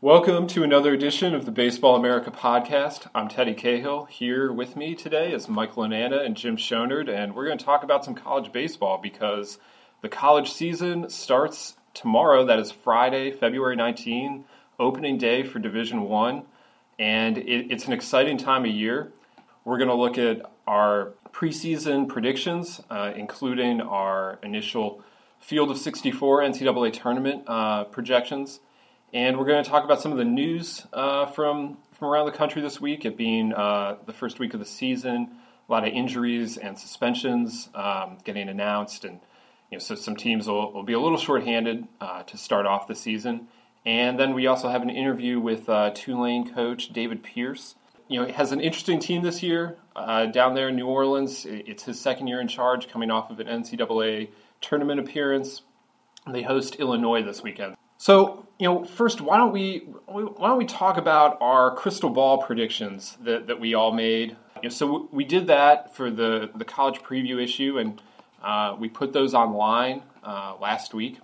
Welcome to another edition of the Baseball America podcast. I'm Teddy Cahill. Here with me today is Mike Lananna and Jim Shonerd, and we're going to talk about some college baseball because the college season starts tomorrow. That is Friday, February 19, opening day for Division One, and it, it's an exciting time of year. We're going to look at our preseason predictions, uh, including our initial Field of 64 NCAA tournament uh, projections. And we're going to talk about some of the news uh, from from around the country this week. It being uh, the first week of the season, a lot of injuries and suspensions um, getting announced, and you know, so some teams will, will be a little shorthanded uh, to start off the season. And then we also have an interview with uh, Tulane coach David Pierce. You know, he has an interesting team this year uh, down there in New Orleans. It's his second year in charge, coming off of an NCAA tournament appearance. They host Illinois this weekend. So, you know, first, why don't we why don't we talk about our crystal ball predictions that, that we all made? You know, so we did that for the the college preview issue, and uh, we put those online uh, last week.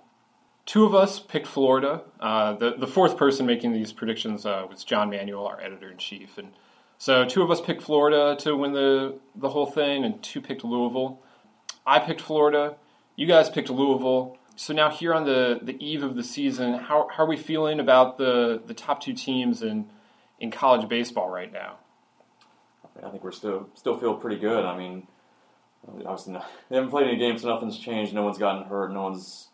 Two of us picked Florida. Uh, the the fourth person making these predictions uh, was John Manuel, our editor in chief, and so two of us picked Florida to win the the whole thing, and two picked Louisville. I picked Florida. You guys picked Louisville so now here on the, the eve of the season, how, how are we feeling about the, the top two teams in, in college baseball right now? I think we're still still feel pretty good. I mean, obviously not, they haven't played any games, so nothing's changed. No one's gotten hurt. No one's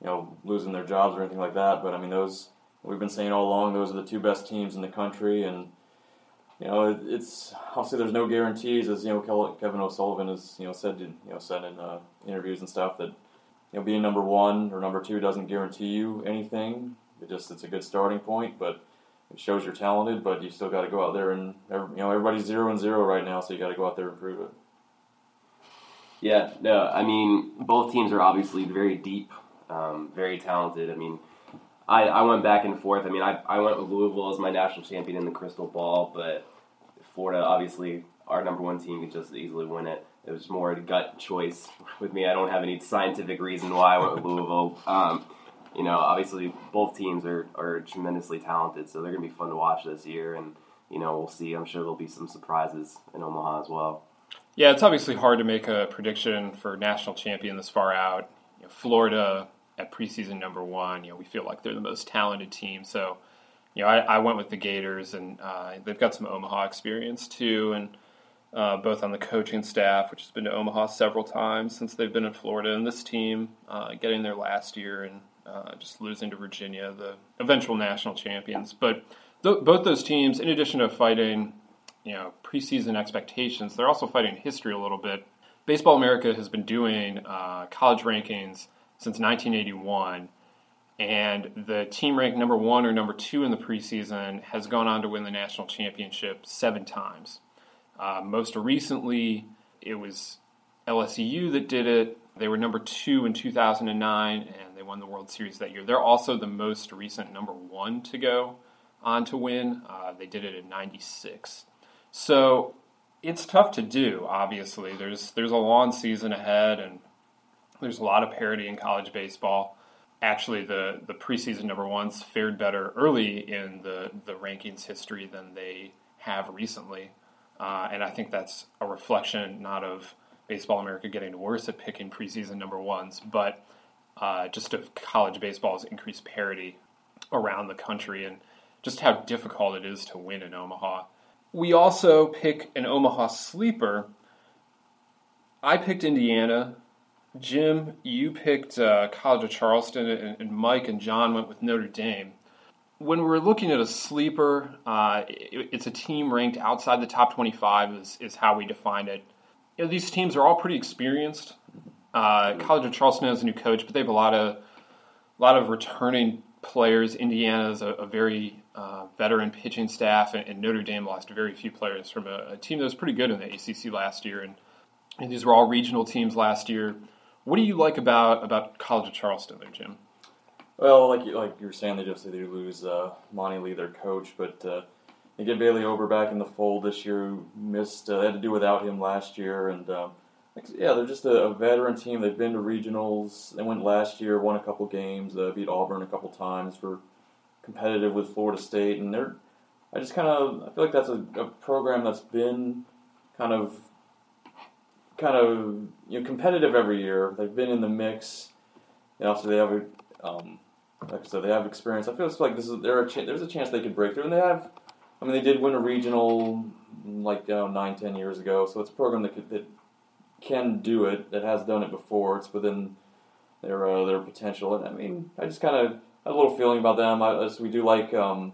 you know losing their jobs or anything like that. But I mean, those we've been saying all along, those are the two best teams in the country, and you know it, it's obviously there's no guarantees, as you know Kevin O'Sullivan has you know said you know said in uh, interviews and stuff that you know, being number one or number two doesn't guarantee you anything. It just it's a good starting point, but it shows you're talented. But you still got to go out there and you know everybody's zero and zero right now, so you got to go out there and prove it. Yeah, no, I mean both teams are obviously very deep, um, very talented. I mean, I, I went back and forth. I mean, I, I went with Louisville as my national champion in the crystal ball, but Florida obviously our number one team could just easily win it it was more a gut choice with me. I don't have any scientific reason why I went with Louisville. Um, you know, obviously both teams are, are tremendously talented, so they're going to be fun to watch this year. And you know, we'll see. I'm sure there'll be some surprises in Omaha as well. Yeah, it's obviously hard to make a prediction for national champion this far out. You know, Florida at preseason number one, you know, we feel like they're the most talented team. So, you know, I, I went with the Gators, and uh, they've got some Omaha experience too, and uh, both on the coaching staff, which has been to Omaha several times since they've been in Florida, and this team uh, getting there last year and uh, just losing to Virginia, the eventual national champions. But th- both those teams, in addition to fighting, you know, preseason expectations, they're also fighting history a little bit. Baseball America has been doing uh, college rankings since 1981. And the team ranked number one or number two in the preseason has gone on to win the national championship seven times. Uh, most recently, it was LSU that did it. They were number two in 2009, and they won the World Series that year. They're also the most recent number one to go on to win. Uh, they did it in '96. So it's tough to do. Obviously, there's there's a long season ahead, and there's a lot of parity in college baseball. Actually, the the preseason number ones fared better early in the the rankings history than they have recently. Uh, and I think that's a reflection not of Baseball America getting worse at picking preseason number ones, but uh, just of college baseball's increased parity around the country and just how difficult it is to win in Omaha. We also pick an Omaha sleeper. I picked Indiana. Jim, you picked uh, College of Charleston, and, and Mike and John went with Notre Dame when we're looking at a sleeper, uh, it, it's a team ranked outside the top 25 is, is how we define it. You know, these teams are all pretty experienced. Uh, College of Charleston has a new coach, but they have a lot of a lot of returning players. Indiana is a, a very uh, veteran pitching staff, and, and, Notre Dame lost very few players from a, a, team that was pretty good in the ACC last year. And, and, these were all regional teams last year. What do you like about about College of Charleston, there, Jim? Well, like like you were saying, they just they lose uh, Monty Lee, their coach, but uh, they get Bailey Ober back in the fold this year. Missed uh, had to do without him last year, and um, yeah, they're just a, a, veteran team. They've been to regionals. They went last year, won a couple games, uh, beat Auburn a couple times. Were competitive with Florida State, and they're. I just kind of I feel like that's a, a program that's been kind of kind of you know competitive every year. They've been in the mix. And also they have a um, like I said, they have experience. I feel like this is there. A there's a chance they could break through, and they have. I mean, they did win a regional like you know, nine, ten years ago. So it's a program that could, that can do it. That has done it before. It's within their uh, their potential. And I mean, I just kind of had a little feeling about them. I, we do like um,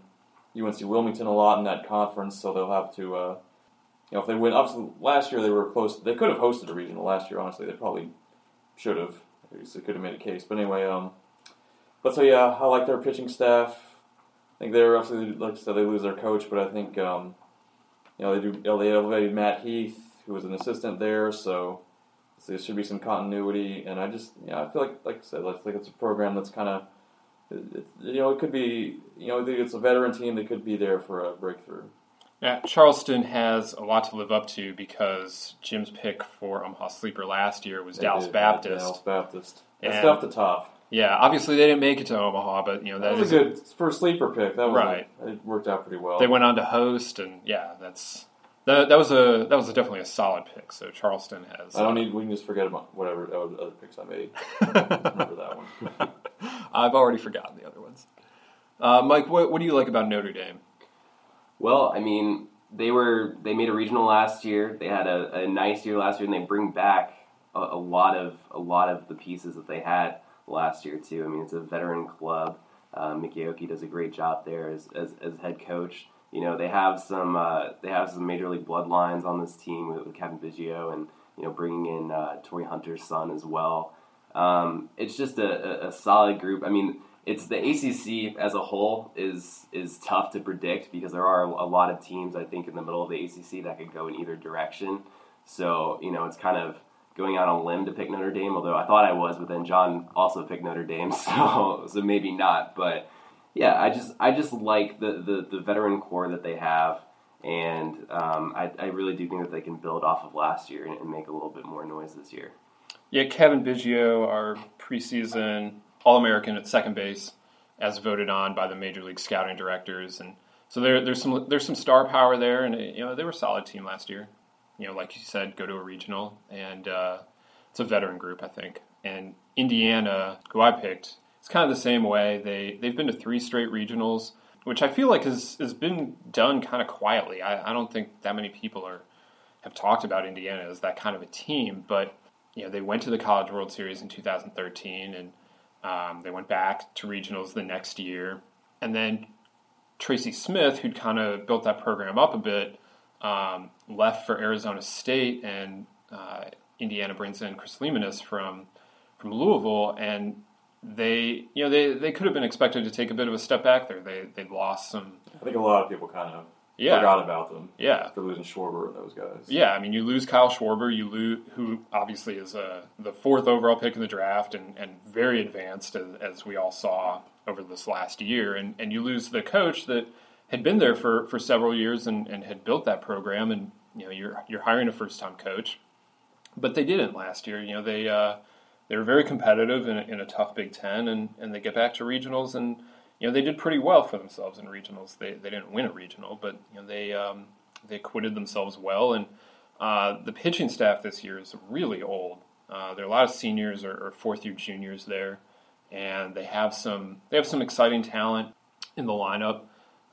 UNC Wilmington a lot in that conference, so they'll have to. Uh, you know, if they win, obviously last year they were close. They could have hosted a regional last year. Honestly, they probably should have. They could have made a case. But anyway, um, but so yeah, I like their pitching staff. I think they're obviously like I said they lose their coach, but I think um, you know they do they elevated Matt Heath, who was an assistant there, so, so there should be some continuity. And I just yeah I feel like like I said I think it's a program that's kind of you know it could be you know it's a veteran team that could be there for a breakthrough. Yeah, Charleston has a lot to live up to because Jim's pick for Omaha Sleeper last year was Dallas Baptist. Dallas Baptist. That's and, the top. Yeah, obviously they didn't make it to Omaha, but you know that, that was a good first sleeper pick. That was right. A, it worked out pretty well. They went on to host, and yeah, that's that, that was a that was a definitely a solid pick. So Charleston has. I don't uh, need. We can just forget about whatever other picks I made. remember that one. I've already forgotten the other ones. Uh, Mike, what, what do you like about Notre Dame? Well, I mean, they were they made a regional last year. They had a, a nice year last year, and they bring back a, a lot of a lot of the pieces that they had last year too. I mean, it's a veteran club. Uh, Mik Aoki does a great job there as, as, as head coach. You know, they have some uh, they have some major league bloodlines on this team with, with Cavan Biggio and you know bringing in uh, Hunter's son as well. Um, it's just a, a solid group. I mean, it's the ACC as a whole is is tough to predict because there are a lot of teams I think in the middle of the ACC that could go in either direction. So you know, it's kind of going out on a limb to pick Notre Dame, although I thought I was, but then John also picked Notre Dame, so so maybe not. But yeah, I just I just like the the, the veteran core that they have, and um, I, I really do think that they can build off of last year and, and make a little bit more noise this year. Yeah, Cavan Biggio, our preseason All American at second base, as voted on by the major league scouting directors, and so there, there's some there's some star power there, and you know they were a solid team last year you know, like you said, go to a regional, and uh, it's a veteran group, I think. And Indiana, who I picked, it's kind of the same way. They they've been to three straight regionals, which I feel like has has been done kind of quietly. I, I don't think that many people are have talked about Indiana as that kind of a team, but you know, they went to the College World Series in 2013, and um, they went back to regionals the next year, and then Tracy Smith, who'd kind of built that program up a bit, um, left for Arizona State, and uh, Indiana brings in Chris Lemonis from from Louisville, and they you know they, they could have been expected to take a bit of a step back there. They they lost some. I think a lot of people kind of yeah. forgot about them. Yeah, for losing Schwarber and those guys. Yeah, I mean you lose Kyle Schwarber, you lose who obviously is uh, the fourth overall pick in the draft and, and very advanced as, as we all saw over this last year, and and you lose the coach that had been there for, for several years and, and had built that program, and you know you're you're hiring a first time coach, but they didn't last year. You know they uh, they were very competitive in a, in a tough Big Ten, and, and they get back to regionals, and you know they did pretty well for themselves in regionals. They they didn't win a regional, but you know they um, they acquitted themselves well, and uh, the pitching staff this year is really old. Uh, there are a lot of seniors or, or fourth year juniors there, and they have some they have some exciting talent in the lineup.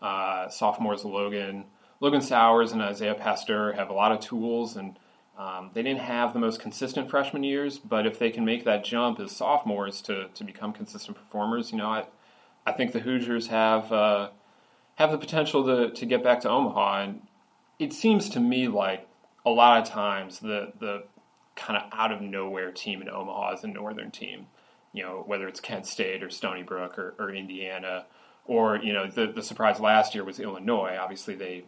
Uh, sophomores Logan Logan Sowers and Isaiah Pasteur have a lot of tools, and um, they didn't have the most consistent freshman years. But if they can make that jump as sophomores to, to become consistent performers, you know, I I think the Hoosiers have uh, have the potential to, to get back to Omaha. And it seems to me like a lot of times the the kind of out of nowhere team in Omaha is a northern team. you know, whether it's Kent State or Stony Brook or, or Indiana, or you know, the the surprise last year was Illinois. Obviously, they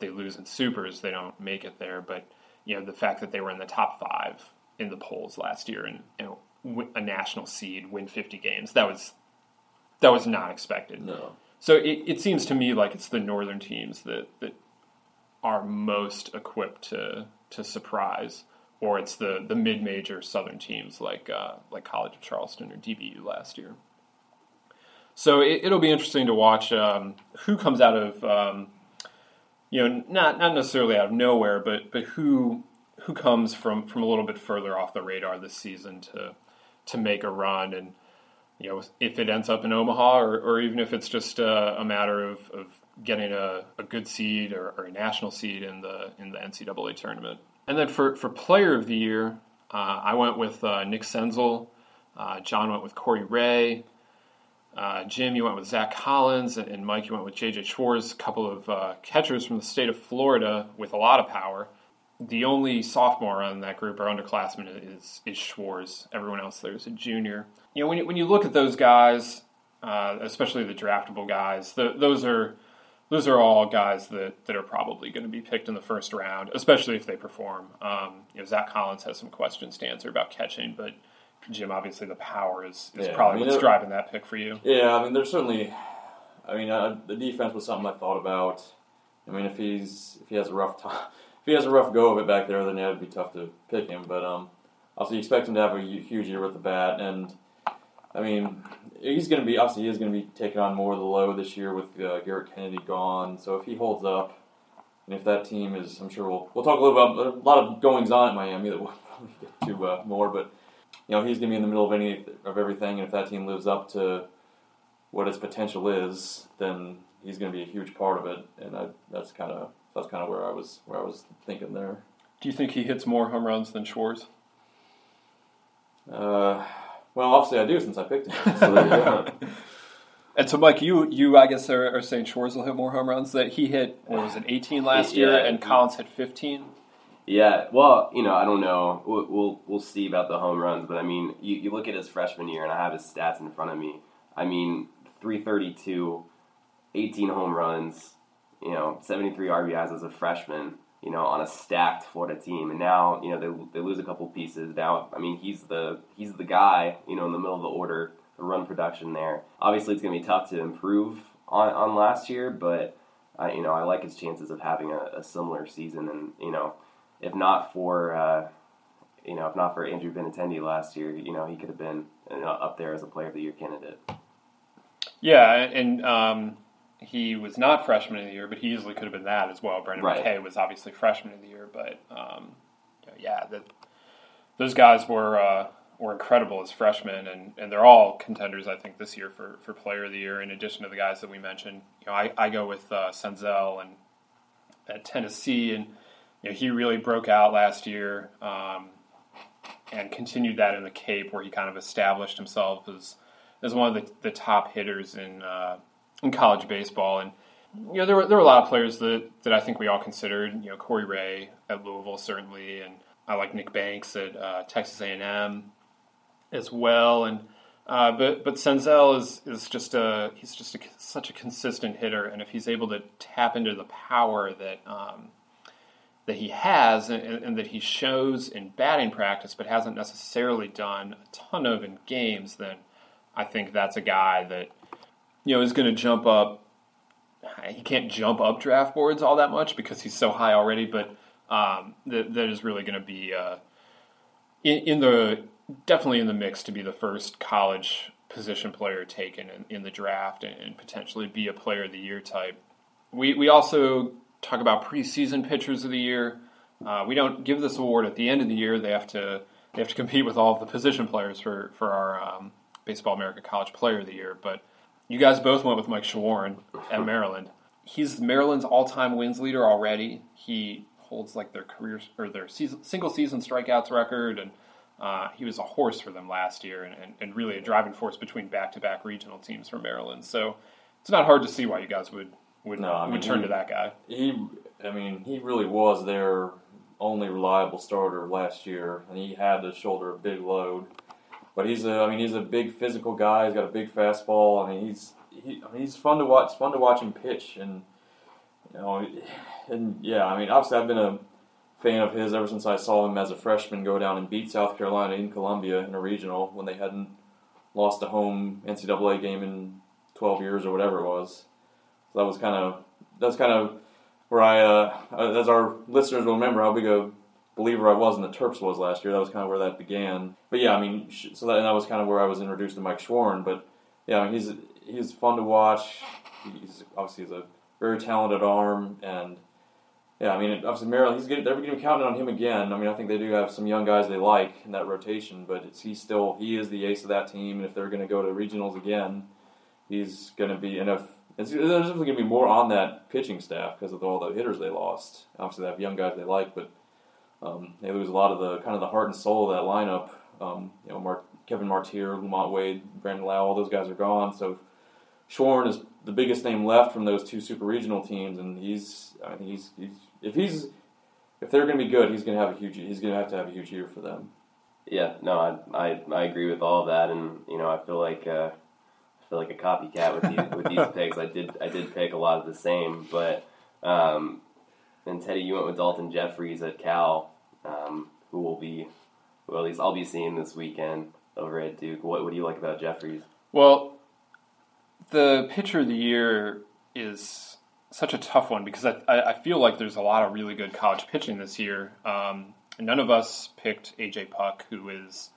they lose in supers, they don't make it there, but you know, the fact that they were in the top five in the polls last year and you know, a national seed, win 50 games, that was that was not expected. No. So it, it seems to me like it's the northern teams that, that are most equipped to to surprise, or it's the, the mid major southern teams like uh, like College of Charleston or DBU last year. So it, will be interesting to watch um, who comes out of um, you know not not necessarily out of nowhere, but but who who comes from from a little bit further off the radar this season to to make a run and you know, if it ends up in Omaha, or, or even if it's just a, a matter of, of getting a, a good seed or, or, a national seed in the in the NCAA tournament. And then for, for Player of the Year, uh, I went with uh, Nick Senzel. Uh, John went with Corey Ray. Uh, Jim, you went with Zach Collins, and, Mike, you went with J.J. Schwarz, a couple of uh, catchers from the state of Florida with a lot of power. The only sophomore on that group or underclassman is is Schwarz. Everyone else there is a junior you know, when you, when you look at those guys, uh, especially the draftable guys, the, those are those are all guys that, that are probably going to be picked in the first round, especially if they perform. Um, you know, Zach Collins has some questions to answer about catching, but Jim, obviously, the power is, is yeah, probably I mean, what's driving that pick for you. Yeah, I mean, there's certainly. I mean, uh, the defense was something I thought about. I mean, if he's if he has a rough time, if he has a rough go of it back there, then yeah, it'd be tough to pick him. But um, also, you expect him to have a huge year with the bat, and I mean, he's going to be obviously he is going to be taking on more of the load this year with uh, Garrett Kennedy gone. So if he holds up, and if that team is, I'm sure we'll we'll talk a little about a lot of goings on at Miami that we'll probably get to uh, more. But you know, he's going to be in the middle of any of everything, and if that team lives up to what its potential is, then he's going to be a huge part of it. And I, that's kind of that's kind of where I was where I was thinking there. Do you think he hits more home runs than Schwarz? Uh, well, obviously I do since I picked him. So And so, Mike, you you I guess are, are saying Schwarz will hit more home runs. That he hit what was it, 18 last yeah, year, and Collins hit 15. Yeah, well, you know, I don't know. We'll, we'll, we'll see about the home runs, but I mean, you, you look at his freshman year, and I have his stats in front of me. I mean, 332, 18 home runs, you know, 73 RBIs as a freshman you know, on a stacked Florida team. And now, you know, they, they lose a couple pieces. Now, I mean, he's the he's the guy, you know, in the middle of the order, the run production there. Obviously, it's going to be tough to improve on, on last year, but I, you know, I like his chances of having a, a similar season. And you know, if not for uh, you know, if not for Andrew Benintendi last year, you know, he could have been you know, up there as a Player of the Year candidate. Yeah, and um, he was not freshman of the year, but he easily could have been that as well. Brandon right. McKay was obviously freshman of the year, but um, yeah, the, those guys were uh, were incredible as freshmen, and, and they're all contenders, I think, this year for, for Player of the Year. In addition to the guys that we mentioned, you know, I, I go with uh, Senzel and at Tennessee, and you know, he really broke out last year um, and continued that in the Cape, where he kind of established himself as as one of the, the top hitters in. Uh, in college baseball. And you know, there were there were a lot of players that, that I think we all considered. You know, Corey Ray at Louisville certainly, and I like Nick Banks at uh, Texas A and M as well. And uh, but but Senzel is is just a he's just a, such a consistent hitter, and if he's able to tap into the power that um, that he has and, and, that he shows in batting practice, but hasn't necessarily done a ton of in games, then I think that's a guy that you know, is going to jump up. He can't jump up draft boards all that much because he's so high already, but um, that, that is really going to be uh, in, in, the definitely in the mix to be the first college position player taken in, in the draft and, and, potentially be a player of the year type. We we also talk about preseason pitchers of the year. Uh, we don't give this award at the end of the year. They have to they have to compete with all of the position players for for our um, Baseball America College Player of the Year, but you guys both went with Mike Shawaryn at Maryland. He's Maryland's all-time wins leader already. He holds like their career or their season, single season strikeouts record, and uh, he was a horse for them last year, and, and, and really a driving force between back-to-back regional teams for Maryland. So it's not hard to see why you guys would would, no, I mean, would turn he, to that guy. He, I mean, he really was their only reliable starter last year, and he had to shoulder a big load. but he's a I mean he's a big physical guy. He's got a big fastball. I mean he's he, I mean he's fun to watch. It's fun to watch him pitch, and you know, and yeah, I mean obviously I've been a fan of his ever since I saw him as a freshman go down and beat South Carolina in Columbia in a regional when they hadn't lost a home NCAA game in 12 years or whatever it was. So that was kind of that's kind of where I, uh, as our listeners will remember, how big a believer I was in the Terps was last year. That was kind of where that began. But yeah, I mean, so that, and that was kind of where I was introduced to Mike Shawaryn. But yeah, I mean, he's he's fun to watch. He's obviously he's a very talented arm, and yeah, I mean, obviously Maryland. He's getting, they're going to be counting on him again. I mean, I think they do have some young guys they like in that rotation, but it's, he's still he is the ace of that team. And if they're going to go to regionals again, he's going to be. And if it's, there's definitely going to be more on that pitching staff because of all the hitters they lost. Obviously, they have young guys they like, but um, they lose a lot of the kind of the heart and soul of that lineup. Um, you know, Kevin Martir, Lamont Wade, Brandon Lowe, all those guys are gone. So Shawaryn is the biggest name left from those two super regional teams, and he's I think he's, he's if he's if they're going to be good, he's going to have a huge he's going to have to have a huge year for them. Yeah, no, I, I, I agree with all of that, and you know I feel like uh, feel like a copycat with these with these picks. I did I did pick a lot of the same, but um, and Teddy, you went with Daulton Jefferies at Cal, um, who will be well at least I'll be seeing this weekend over at Duke. What what do you like about Jefferies? Well, the pitcher of the year is such a tough one because I, I feel like there's a lot of really good college pitching this year. Um, none of us picked AJ Puk, who is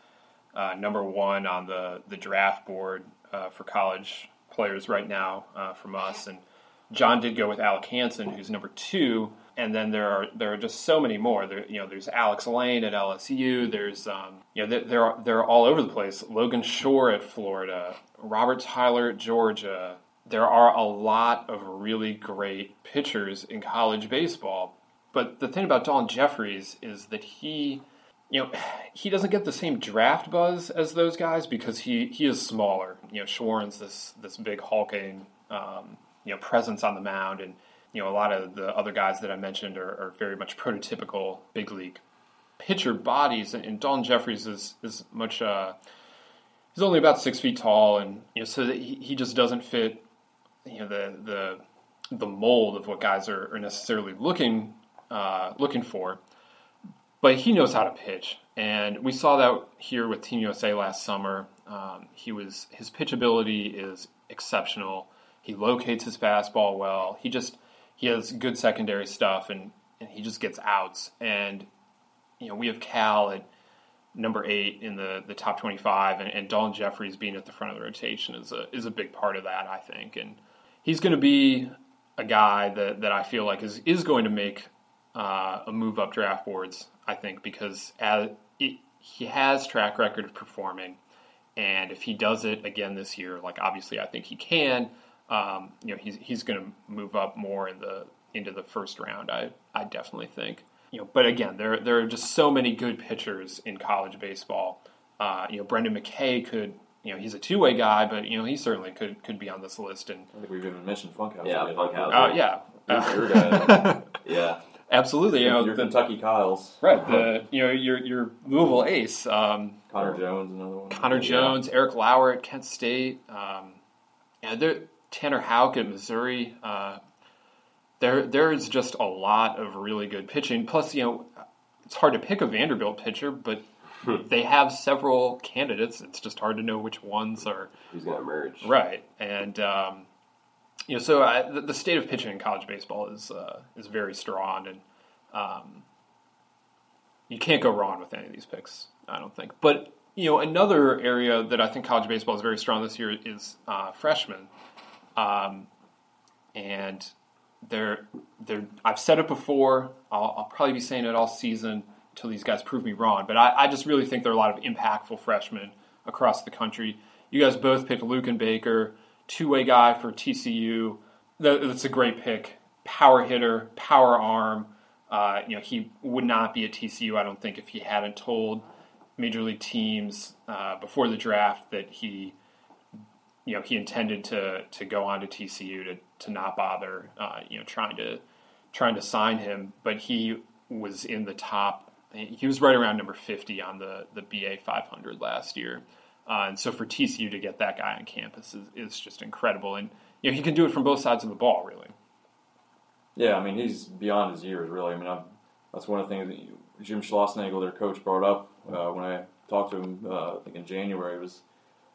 uh, number one on the, the draft board uh, for college players right now uh, from us. And John did go with Alec Hansen, who's number two. And then there are there are just so many more. There, you know, there's Alex Lange at LSU. There's um, you know they're they're all over the place. Logan Shore at Florida. Robert Tyler at Georgia. There are a lot of really great pitchers in college baseball. But the thing about Don Jefferies is that he, you know, he doesn't get the same draft buzz as those guys because he, he is smaller. You know, Shawaryn's this this big hulking, um, you know, presence on the mound, and you know, a lot of the other guys that I mentioned are, are very much prototypical big league pitcher bodies, and Daulton Jefferies is is much. Uh, he's only about six feet tall, and you know, so he, he just doesn't fit, you know, the the the mold of what guys are, are necessarily looking uh, looking for. But he knows how to pitch, and we saw that here with Team USA last summer. Um, he was his pitchability is exceptional. He locates his fastball well. He just he has good secondary stuff, and, and he just gets outs. And you know we have Cal at number eight in the, the top 25, and, and Daulton Jefferies being at the front of the rotation is a, is a big part of that, I think. And he's going to be a guy that, that I feel like is, is going to make uh, a move up draft boards, I think, because as it, he has track record of performing. And if he does it again this year, like obviously I think he can, um, you know, he's, he's going to move up more in the into the first round. I, I definitely think you know, but again, there there are just so many good pitchers in college baseball. Uh, you know, Brendan McKay could, you know, he's a two way guy, but you know, he certainly could could be on this list. And I think we've even mentioned Funkhouse. Yeah, yet. Funkhouse. uh, yeah, Your guy. Yeah, absolutely. You know, your the, Kentucky Kyles. right? The you know your your Louisville ace, um, Connor Jones, another one. Connor Yeah. Jones, Eric Lauer at Kent State. Um, yeah, there, Tanner Houck at Missouri. Uh, there, there's just a lot of really good pitching. Plus, you know, it's hard to pick a Vanderbilt pitcher, but they have several candidates. It's just hard to know which ones are who's going to emerge? right. And um, you know, so I, the, the state of pitching in college baseball is uh, is very strong, and um, you can't go wrong with any of these picks. I don't think. But you know, another area that I think college baseball is very strong this year is uh, freshmen, um, and they're they're. I've said it before. I'll, I'll probably be saying it all season until these guys prove me wrong. But I, I just really think there are a lot of impactful freshmen across the country. You guys both picked Luken Baker, two way guy for TCU. That's a great pick. Power hitter, power arm. Uh, you know, he would not be at TCU, I don't think, if he hadn't told major league teams uh, before the draft that he, you know, he intended to to go on to TCU to to not bother, uh, you know, trying to trying to sign him. But he was in the top. He was right around number fifty on the the BA 500 last year. Uh, and so for TCU to get that guy on campus is, is just incredible. And you know, he can do it from both sides of the ball, really. Yeah, I mean, he's beyond his years, really. I mean, I've, that's one of the things that Jim Schlossnagle, their coach, brought up uh, when I talked to him, uh, I think in January, was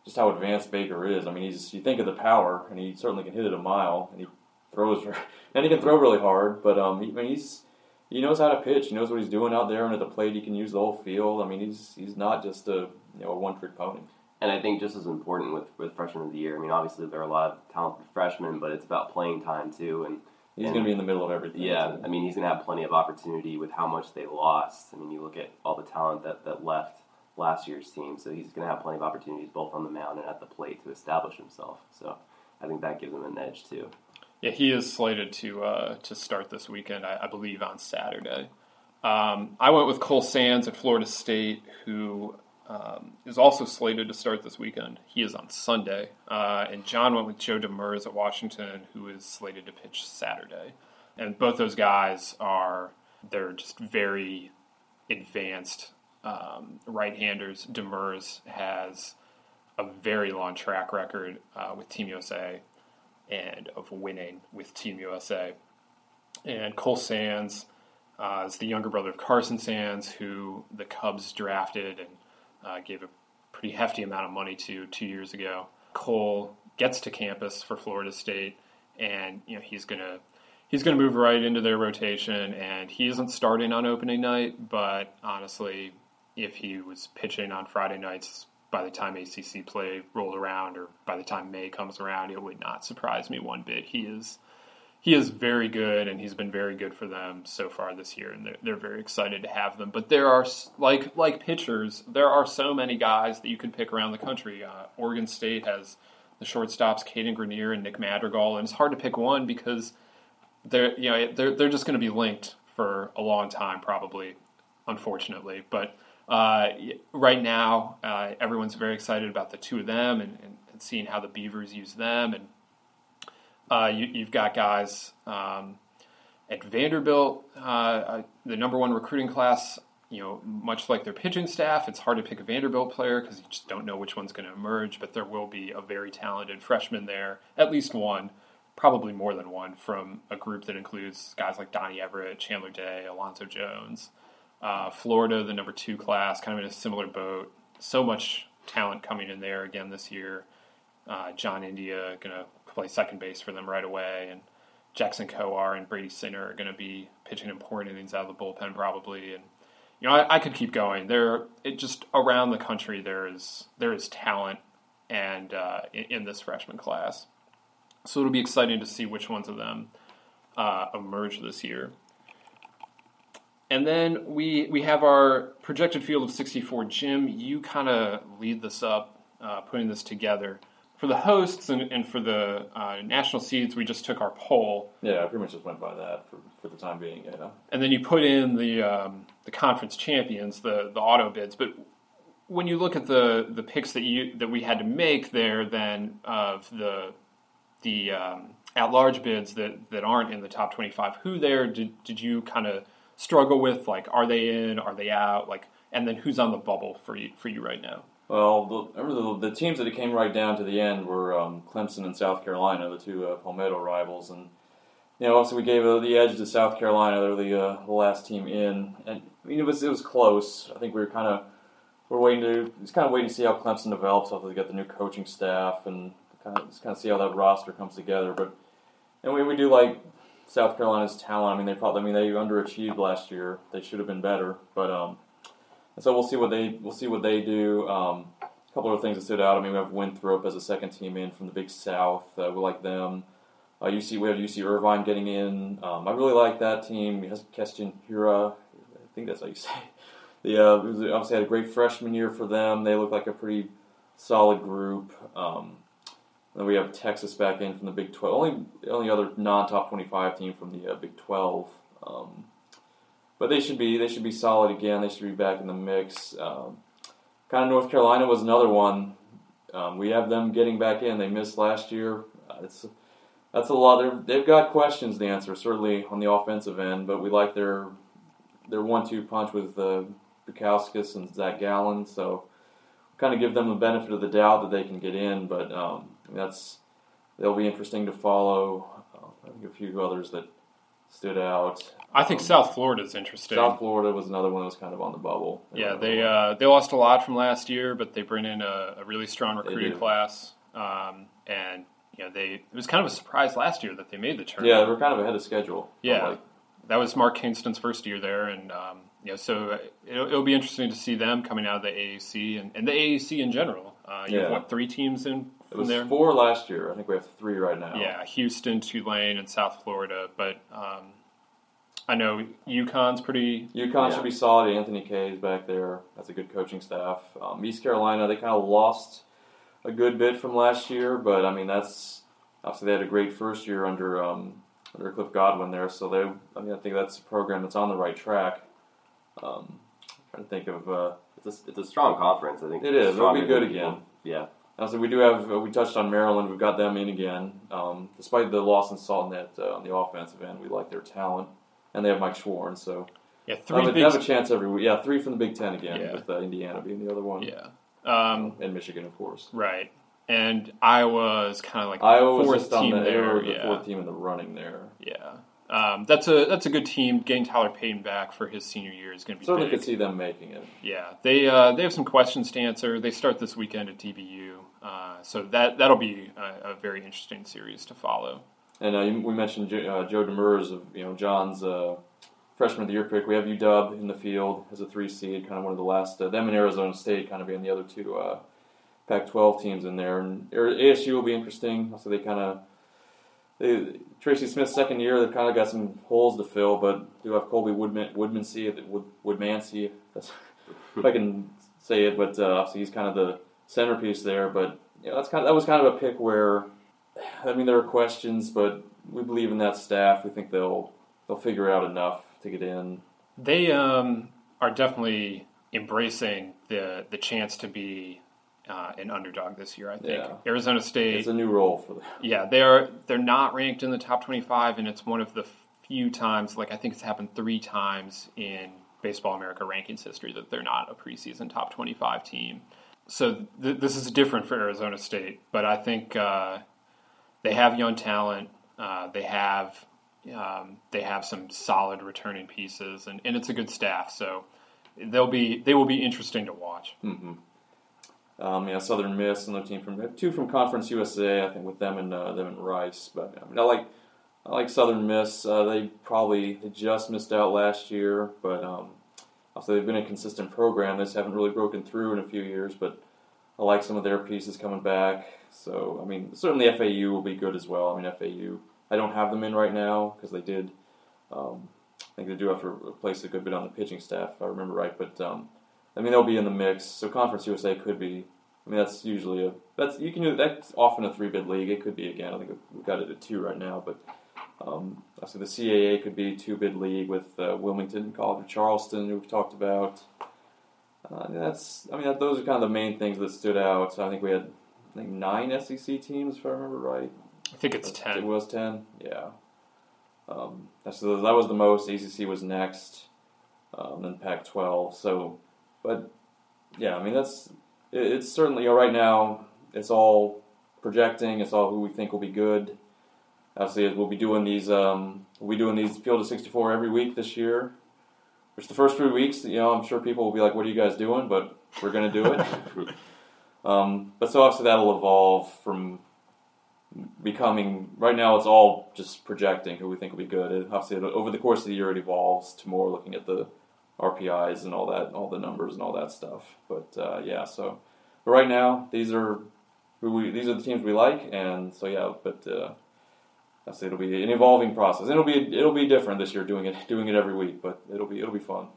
just how advanced Baker is. I mean, he's you think of the power, and he certainly can hit it a mile, and he throws, and he can throw really hard. But um, he, I mean, he's he knows how to pitch. He knows what he's doing out there, and at the plate, he can use the whole field. I mean, he's he's not just a you know a one trick pony. And I think just as important with with freshman of the year. I mean, obviously there are a lot of talented freshmen, but it's about playing time too. And he's going to be in the middle of everything. Yeah, I mean, he's going to have plenty of opportunity with how much they lost. I mean, you look at all the talent that that left last year's team, so he's going to have plenty of opportunities both on the mound and at the plate to establish himself. So I think that gives him an edge too. Yeah, he is slated to uh, to start this weekend, I, I believe, on Saturday. Um, I went with Cole Sands at Florida State, who um, is also slated to start this weekend. He is on Sunday. Uh, and John went with Joe Demers at Washington, who is slated to pitch Saturday. And both those guys are, they're just very advanced um, right-handers. Demers has a very long track record uh, with Team USA and of winning with Team USA. And Cole Sands uh, is the younger brother of Carson Sands, who the Cubs drafted and uh, gave a pretty hefty amount of money to two years ago. Cole gets to campus for Florida State, and you know he's gonna he's gonna move right into their rotation. And he isn't starting on opening night, but honestly, if he was pitching on Friday nights by the time ACC play rolled around, or by the time May comes around, it would not surprise me one bit. He is he is very good, and he's been very good for them so far this year, and they're, they're very excited to have them. But there are like like pitchers, there are so many guys that you could pick around the country. Uh, Oregon State has the shortstops, Cadyn Grenier and Nick Madrigal, and it's hard to pick one because they're you know they're they're just going to be linked for a long time, probably, unfortunately. But uh, right now, uh, everyone's very excited about the two of them and, and, and seeing how the Beavers use them and uh, you, have got guys um, at Vanderbilt, uh, uh, the number one recruiting class. You know, much like their pitching staff, it's hard to pick a Vanderbilt player because you just don't know which one's going to emerge. But there will be a very talented freshman there, at least one, probably more than one, from a group that includes guys like Donnie Everett, Chandler Day, Alonzo Jones. Uh, Florida, the number two class, kind of in a similar boat. So much talent coming in there again this year. Uh, John India going to play second base for them right away, and Jackson Kowar and Brady Singer are going to be pitching important innings out of the bullpen probably, and you know I, I could keep going. There, it just around the country there is there is talent and uh, in, in, this freshman class, so it'll be exciting to see which ones of them uh, emerge this year. And then we we have our projected field of 64. Jim, you kind of lead this up, uh, putting this together for the hosts and, and for the uh, national seeds, we just took our poll. Yeah, I pretty much just went by that for, for the time being. Yeah. And then you put in the um, the conference champions, the the auto bids. But when you look at the the picks that you that we had to make there, then of the the um, at large bids that that aren't in the top twenty five, who there did did you kind of struggle with? Like, are they in? Are they out? Like, and then who's on the bubble for you for you right now? Well, the, the, teams that it came right down to the end were um, Clemson and South Carolina, the two uh, Palmetto rivals, and you know, also we gave uh, the edge to South Carolina. They're the, uh, last team in, and I mean it was it was close. I think we were kind of we're waiting to just kind of waiting to see how Clemson develops after they get the new coaching staff and kind of just kind of see how that roster comes together. But and we we do like South Carolina's talent. I mean they probably I mean they underachieved last year. They should have been better, but um, and so we'll see what they we'll see what they do. Um, a couple of things that stood out. I mean, we have Winthrop as a second team in from the Big South. Uh, we like them. Uh, UC we have UC Irvine getting in. Um, I really like that team. He has Keston Hiura. I think that's how you say. The uh, obviously had a great freshman year for them. They look like a pretty solid group. Um, then we have Texas back in from the Big Twelve. Only only other non top twenty five team from the uh, Big Twelve. Um, but they should be they should be solid again. They should be back in the mix. Um, kind of North Carolina was another one. Um, we have them getting back in. They missed last year. Uh, it's that's a lot. they have got questions to answer certainly on the offensive end, but we like their their one-two punch with uh, Bukauskas and Zach Gallen. So kind of give them the benefit of the doubt that they can get in. But um, that's they'll be interesting to follow. Uh, I think a few others that stood out. I think Um, South is interesting. South Florida was another one that was kind of on the bubble. Yeah, they uh, they lost a lot from last year, but they bring in a, a really strong recruiting class, um, and you know they it was kind of a surprise last year that they made the tournament. yeah, they were kind of ahead of schedule. Yeah, Like, that was Mark Kingston's first year there, and um, you know so uh, it'll, it'll be interesting to see them coming out of the AAC and, and the AAC in general. Uh, you have Yeah. what three teams in it was there? four last year. I think we have three right now. Yeah, Houston, Tulane, and South Florida, but. Um, I know UConn's pretty UConn Yeah. should be solid. Anthony Kay is back there. That's a good coaching staff. Um, East Carolina, they kind of lost a good bit from last year, but I mean that's obviously they had a great first year under um, under Cliff Godwin there. So they, I mean, I think that's a program that's on the right track. Um, trying to think of. Uh, It's a, it's a strong conference. I think It is. It'll be good again. people- Yeah. also, we do have. uh, We touched on Maryland. We've got them in again. Um, despite the loss in Saltnet uh, on the offensive end, we like their talent, and they have Mike Shawaryn. So yeah three have, a, they have a chance every week. Yeah, three from the Big Ten again, Yeah. with uh, Indiana being the other one. yeah um, and Michigan, of course. right and Iowa is kind of like the Iowa was fourth team the, there the yeah fourth team in the running there. yeah um, that's a that's a good team getting Tyler Peyton back for his senior year is going to be Certainly big. could see them making it. Yeah, they uh, they have some questions to answer. They start this weekend at DBU, uh, so that that'll be a, a very interesting series to follow. And uh, we mentioned Jo- uh, Joe Demers of you know John's uh, freshman of the year pick. We have UW in the field as a three seed, kind of one of the last. Uh, them and Arizona State kind of being the other two uh, Pac-12 teams in there. And ASU will be interesting. So they kind of they, Tracy Smith's second year. They've kind of got some holes to fill, but do have Colby Woodman Woodmansee, Wood, Woodmansee. That's if I can say it, but uh, obviously he's kind of the centerpiece there. But you know, that's kind of, that was kind of a pick where, I mean, there are questions, but we believe in that staff. We think they'll they'll figure out enough to get in. They um, are definitely embracing the the chance to be uh, an underdog this year. I think Yeah. Arizona State. It's a new role for them. yeah, they're they're not ranked in the top twenty five, and it's one of the few times, like I think it's happened three times in Baseball America rankings history that they're not a preseason top twenty five team. So th- this is different for Arizona State, but I think uh, they have young talent. Uh, they have um, they have some solid returning pieces, and, and it's a good staff. So they'll be they will be interesting to watch. Mm-hmm. Um, yeah, Southern Miss, another team from two from Conference USA. I think with them and uh, them and Rice. But I mean, I like I like Southern Miss. Uh, they probably just missed out last year, but um, also they've been a consistent program. They just haven't really broken through in a few years. But I like some of their pieces coming back. So I mean, certainly FAU will be good as well. I mean, FAU. I don't have them in right now because they did. Um, I think they do have to replace a good bit on the pitching staff, if I remember right. But um, I mean, they'll be in the mix. So Conference USA could be. I mean, that's usually a that's you can do that's often a three bid league. It could be again. I think we've got it at two right now, but um, so the CAA could be two bid league with uh, Wilmington, College of Charleston, who we've talked about. Uh, that's I mean, that, those are kind of the main things that stood out. So I think we had I think nine SEC teams, if I remember right. I think it's It ten. was ten. Yeah. Um, that's the, that was the most. ACC was next, um, then Pac-12. So, but yeah, I mean that's it, it's certainly you know, right now. It's all projecting. It's all who we think will be good. Obviously, we'll be doing these. Um, we'll be doing these field of 64 every week this year. Which the first three weeks, you know, I'm sure people will be like, "What are you guys doing?" But we're going to do it. um, but so obviously that'll evolve from becoming right now it's all just projecting who we think will be good. Obviously, over the course of the year, it evolves to more looking at the RPIs and all that, all the numbers and all that stuff. But uh, yeah, so but right now these are we these are the teams we like, and so yeah, but. Uh, say it'll be an evolving process. It'll be it'll be different this year doing it doing it every week, but it'll be it'll be fun.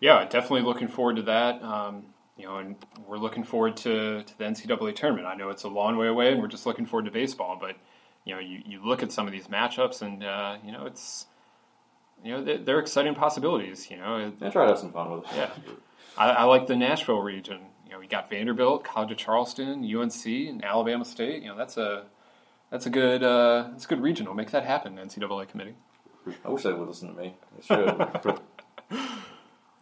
Yeah, definitely looking forward to that. Um, you know, and we're looking forward to, to the NCAA tournament. I know it's a long way away, and we're just looking forward to baseball. But you know, you, you look at some of these matchups, and uh, you know, it's you know they're, they're exciting possibilities. You know, I try to have some fun with it. yeah, I, I like the Nashville region. You know, we got Vanderbilt, College of Charleston, UNC, and Alabama State. You know, that's a that's a good uh, that's a good regional. Make that happen, NCAA committee. I wish they would listen to me. They should.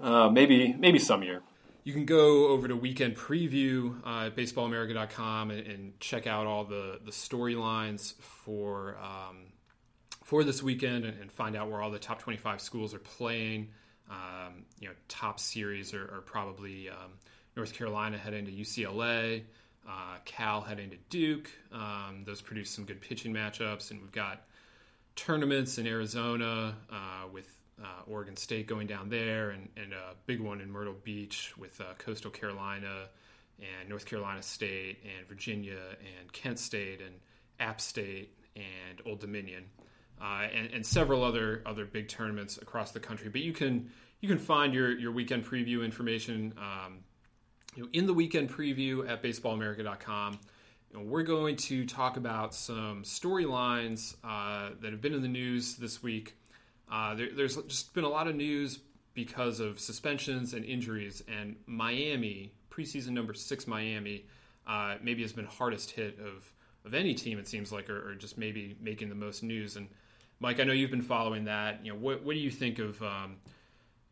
Uh, maybe maybe some year. You can go over to Weekend Preview uh, at baseballamerica.com and, and check out all the, the storylines for um, for this weekend and, and, find out where all the top 25 schools are playing. Um, you know, top series are, are probably um, North Carolina heading to UCLA, uh, Cal heading to Duke. Um, those produce some good pitching matchups, and we've got tournaments in Arizona uh, with uh, Oregon State going down there, and, and, a big one in Myrtle Beach with uh, Coastal Carolina and North Carolina State and Virginia and Kent State and App State and Old Dominion, uh, and, and, several other other big tournaments across the country. But you can you can find your your weekend preview information um, you know, in the weekend preview at baseballamerica.com. You know, we're going to talk about some storylines uh, that have been in the news this week uh, there, there's just been a lot of news because of suspensions and injuries, and Miami, preseason number six Miami, uh, maybe has been hardest hit of, of any team, it seems like, or, or, just maybe making the most news. And Mike, I know you've been following that. You know, what, what do you think of? Um,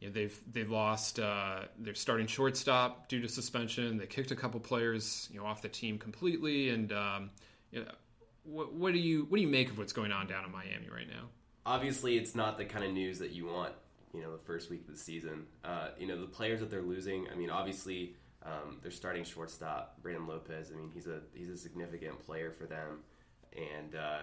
you know, they've they've lost uh, their starting shortstop due to suspension. They kicked a couple players, you know, off the team completely. And um, you know, what, what do you what do you make of what's going on down in Miami right now? Obviously it's not the kind of news that you want. You know, the first week of the season. Uh, you know, the players that they're losing. I mean, obviously, um, they're starting shortstop Brandon Lopez. I mean, he's a he's a significant player for them, and uh,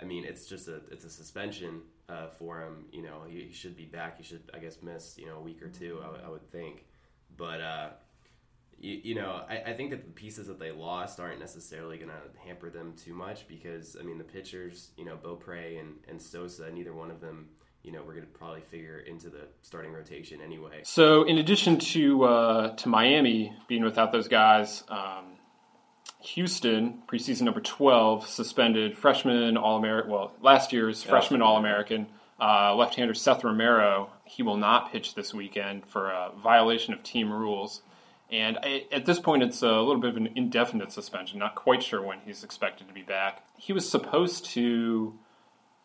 I mean, it's just a it's a suspension uh, for him. You know, he, he, should be back. He should, I guess, miss you know a week or two. I, I would think, but uh, you, you know, I, I, think that the pieces that they lost aren't necessarily going to hamper them too much because, I mean, the pitchers, you know, Beaupre and, and Sosa, neither one of them, you know, we're going to probably figure into the starting rotation anyway. So, in addition to uh, to Miami being without those guys, um, Houston, preseason number 12, suspended freshman All American, well, last year's freshman All American, uh, left hander Seth Romero. He will not pitch this weekend for a violation of team rules. And I, at this point, it's a little bit of an indefinite suspension. Not quite sure when he's expected to be back. He was supposed to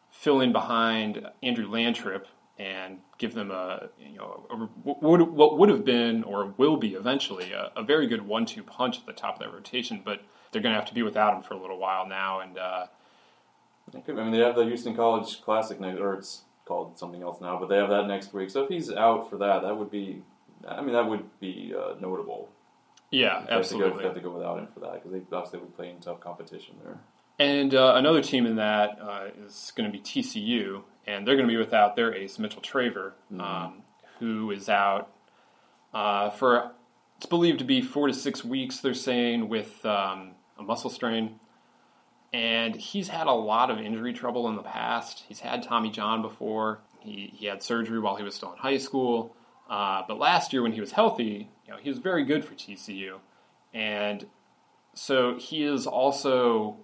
fill in behind Andrew Lantrip and give them a you know a, what would have been or will be eventually a, a very good one-two punch at the top of that rotation. But they're going to have to be without him for a little while now. And uh, I mean, they have the Houston College Classic next, or it's called something else now, but they have that next week. So if he's out for that, that would be I mean, that would be uh, notable. Yeah, if absolutely. They have to go without him for that because they obviously would play in tough competition there. And uh, another team in that uh, is going to be TCU, and they're going to be without their ace Mitchell Traver, mm-hmm. um, who is out uh, for it's believed to be four to six weeks. They're saying with um, a muscle strain, and he's had a lot of injury trouble in the past. He's had Tommy John before. He he had surgery while he was still in high school. Uh, but last year, when he was healthy, you know, he was very good for TCU, and so he is also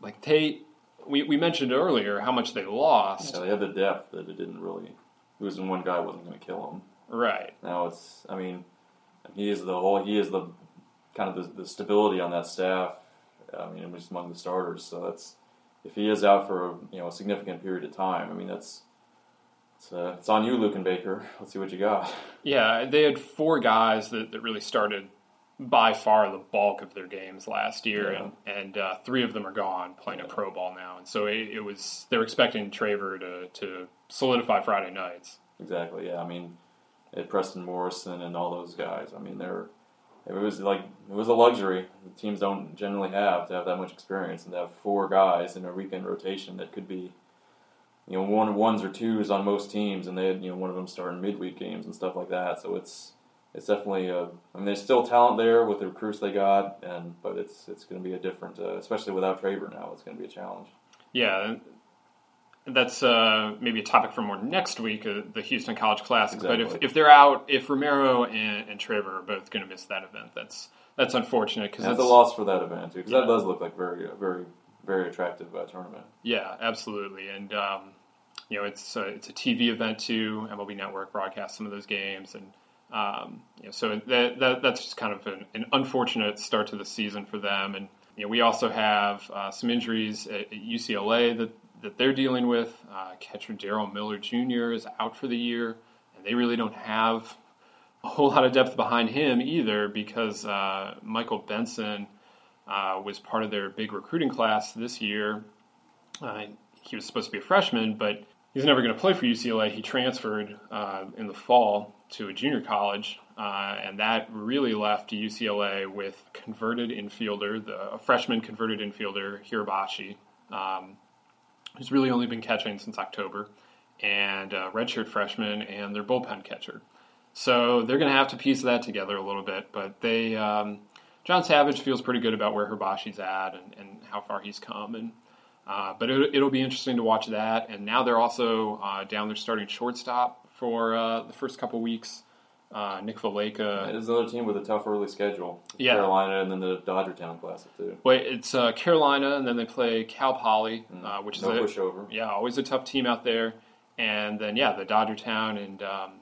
like Tate. We, we mentioned earlier how much they lost. Yeah, they had the depth that it didn't really. Losing one guy wasn't going to kill him. Right now, it's. I mean, he is the whole. He is the kind of the, the stability on that staff. I mean, just among the starters. So that's if he is out for a, you know a significant period of time. I mean, that's it's, uh, it's on you, Luken Baker. Let's see what you got. Yeah, they had four guys that, that really started by far the bulk of their games last year, yeah. and, and uh, three of them are gone playing yeah. a pro ball now. And so it, it, was they're expecting Traver to, to solidify Friday nights. Exactly. Yeah. I mean, at Preston Morrison and all those guys. I mean, they're it was like it was a luxury teams don't generally have to have that much experience and to have four guys in a weekend rotation that could be you know one ones or twos on most teams, and they had you know one of them starting midweek games and stuff like that. So it's it's definitely a, I mean there's still talent there with the recruits they got, and but it's it's going to be a different, uh, especially without Traver now. It's going to be a challenge. Yeah. That's uh, maybe a topic for more next week, uh, the Houston College Classic. Exactly. But if, if they're out, if Romero and, and Traver are both going to miss that event, that's that's unfortunate because it's a loss for that event too. Because yeah. that does look like very very very attractive uh, tournament. Yeah, absolutely, and um, you know it's a, it's a TV event too. MLB Network broadcasts some of those games, and um, you know, so that, that, that's just kind of an, an, unfortunate start to the season for them. And you know, we also have uh, some injuries at, at, UCLA that that they're dealing with. Uh, catcher Darrell Miller Jr. is out for the year, and they really don't have a whole lot of depth behind him either because uh, Michael Benson uh, was part of their big recruiting class this year. Uh, he was supposed to be a freshman, but he's never going to play for UCLA. He transferred uh, in the fall to a junior college, uh, and that really left UCLA with converted infielder, the a freshman converted infielder Hirabayashi, um, who's really only been catching since October, and a redshirt freshman and their bullpen catcher. So they're going to have to piece that together a little bit, but they. Um, John Savage feels pretty good about where Hirabayashi's at and, and how far he's come, and uh, but it, will be interesting to watch that. And now they're also uh, down there starting shortstop for uh, the first couple weeks. Uh, Nick Valaika. It is another team with a tough early schedule. Yeah. Carolina and then the Dodger Town Classic, too. Wait, it's uh, Carolina, and then they play Cal Poly, mm. which no is a pushover. Yeah, always a tough team out there. And then, yeah, the Dodger Town and um,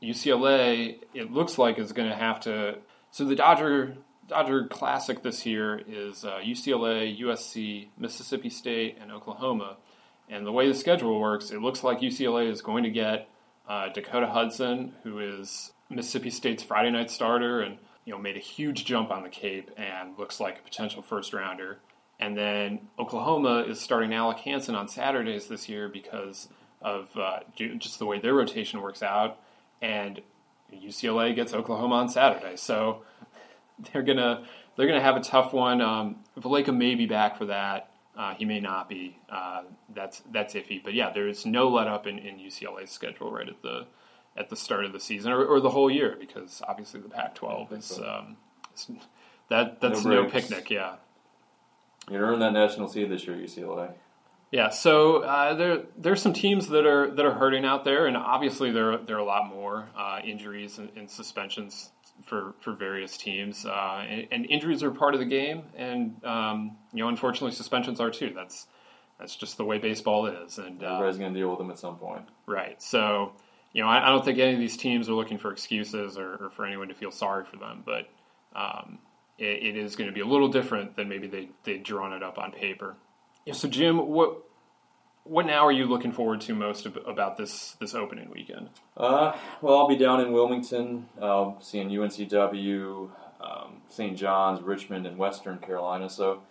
UCLA, it looks like is going to have to. So the Dodger Dodger Classic this year is uh, UCLA, USC, Mississippi State, and Oklahoma. And the way the schedule works, it looks like UCLA is going to get uh, Dakota Hudson, who is Mississippi State's Friday night starter, and you know made a huge jump on the Cape and looks like a potential first rounder. And then Oklahoma is starting Alec Hansen on Saturdays this year because of uh, just the way their rotation works out. And UCLA gets Oklahoma on Saturday. So they're gonna they're gonna have a tough one. Um, Valaika may be back for that. Uh, he may not be. Uh, that's that's iffy. But yeah, there is no let up in, in UCLA's schedule right at the at the start of the season or, or the whole year because obviously the Pac-12 is so. um, that that's no, no, picnic. Yeah, you earned that national seed this year, UCLA. Yeah, so uh, there there's some teams that are that are hurting out there, and obviously there there are a lot more uh, injuries and, and, suspensions for, for various teams, uh, and, and, injuries are part of the game, and um, you know, unfortunately, suspensions are too. That's that's just the way baseball is, and uh, everybody's going to deal with them at some point. Right. So, you know, I, I, don't think any of these teams are looking for excuses or, or for anyone to feel sorry for them, but um, it, it is going to be a little different than maybe they they'd drawn it up on paper. Yeah, so, Jim, what what now are you looking forward to most about this this opening weekend? Uh, well, I'll be down in Wilmington, uh, seeing UNCW, um, St. John's, Richmond, and Western Carolina. So,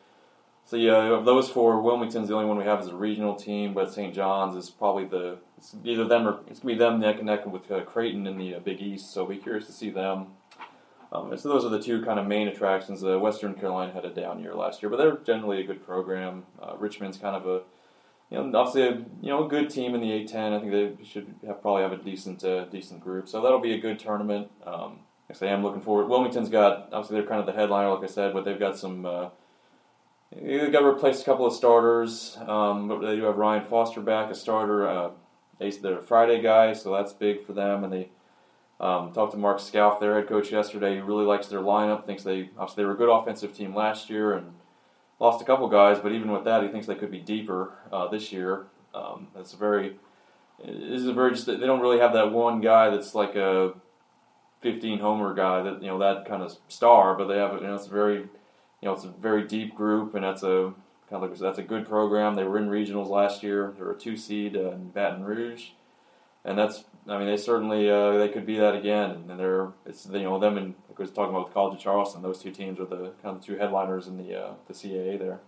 so yeah, of those four, Wilmington's the only one we have as a regional team, but St. John's is probably the either them or it's gonna be them neck and neck with uh, Creighton in the uh, Big East. So, be curious to see them. Um, so those are the two kind of main attractions. Uh, Western Carolina had a down year last year, but they're generally a good program. Uh, Richmond's kind of a you know, obviously a you know a good team in the A10. I think they should have, probably have a decent uh, decent group. So that'll be a good tournament. Um, I am looking forward. Wilmington's got obviously they're kind of the headliner, like I said, but they've got some. Uh, they've got to replace a couple of starters, um, but they do have Ryan Foster back, a starter. Uh, they're a Friday guy, so that's big for them. And they um, talked to Mark Scalf, their head coach, yesterday. He really likes their lineup. Thinks they obviously they were a good offensive team last year, and lost a couple guys, but even with that, he thinks they could be deeper uh, this year. Um, a very, this is a very just they don't really have that one guy that's like a 15 homer guy that you know that kind of star, but they have you know it's a very, you know it's a very deep group, and that's a kind of like that's a good program. They were in regionals last year. They were a two seed uh, in Baton Rouge, and that's I mean they certainly uh, they could be that again, and they're it's you know them and like I was talking about with College of Charleston. Those two teams are the kind of two headliners in the uh, the CAA there.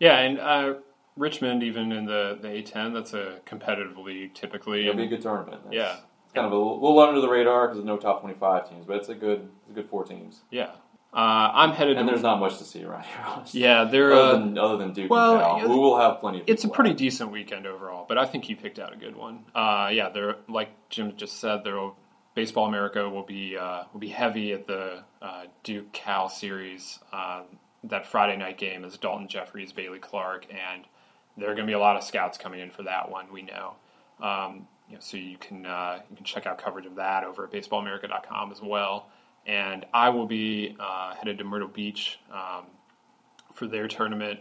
Yeah, and uh, Richmond even in the the A10, that's a competitive league typically. It'll be a good tournament. It's, yeah, it's kind of a little under the radar because there's no top 25 teams, but it's a good it's a good four teams. Yeah, uh, I'm headed. And there's not much to see around here. Honestly. Yeah, there. Other, uh, than, other than Duke well, and Cal, who will have plenty of. It's a pretty out. decent weekend overall, but I think you picked out a good one. Uh, yeah, there. Like Jim just said, there. Will, Baseball America will be uh, will be heavy at the uh, Duke Cal series. Uh, that Friday night game is Daulton Jefferies, Bailey Clark, and there are going to be a lot of scouts coming in for that one. We know. Um, you know, so you can you can check out coverage of that over at BaseballAmerica.com as well and I will be uh, headed to Myrtle Beach um, for their tournament.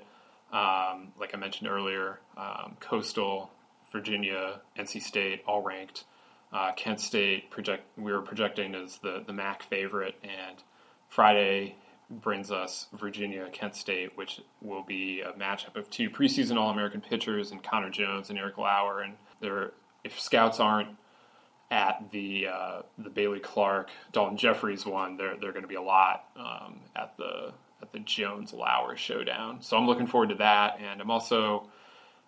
Um, like I mentioned earlier, um, Coastal, Virginia, NC State, all ranked. Uh, Kent State project we were projecting as the the MAC favorite, and Friday brings us Virginia, Kent State, which will be a matchup of two preseason All American pitchers and Connor Jones and Eric Lauer. And there, if scouts aren't at the uh, the Bailey Clark Daulton Jefferies one. There are going to be a lot um, at the at the Jones Lauer showdown. So I'm looking forward to that, and I'm also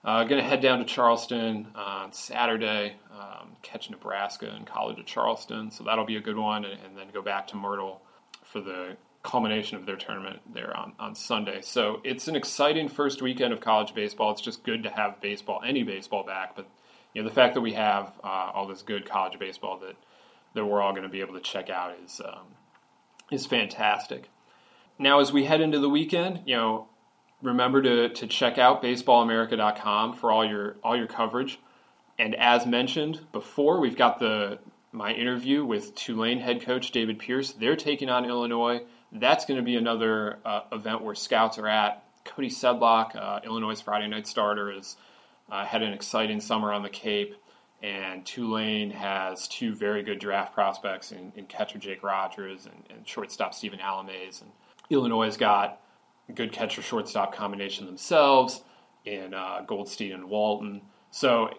uh, going to head down to Charleston on Saturday, um, catch Nebraska in College of Charleston. So that'll be a good one, and, and, then go back to Myrtle for the culmination of their tournament there on, on Sunday. So it's an exciting first weekend of college baseball. It's just good to have baseball, any baseball back, but know the fact that we have uh, all this good college baseball that that we're all going to be able to check out is um, is fantastic. Now, as we head into the weekend, you know, remember to, to check out baseballamerica.com for all your all your coverage. And as mentioned before, we've got the my interview with Tulane head coach David Pierce. They're taking on Illinois. That's going to be another uh, event where scouts are at. Cody Sedlock, uh, Illinois' Friday night starter, has uh, had an exciting summer on the Cape, and Tulane has two very good draft prospects in, in catcher Jake Rogers and, and shortstop Stephen Alemais. And Illinois has got a good catcher shortstop combination themselves in uh, Goldstein and Walton. So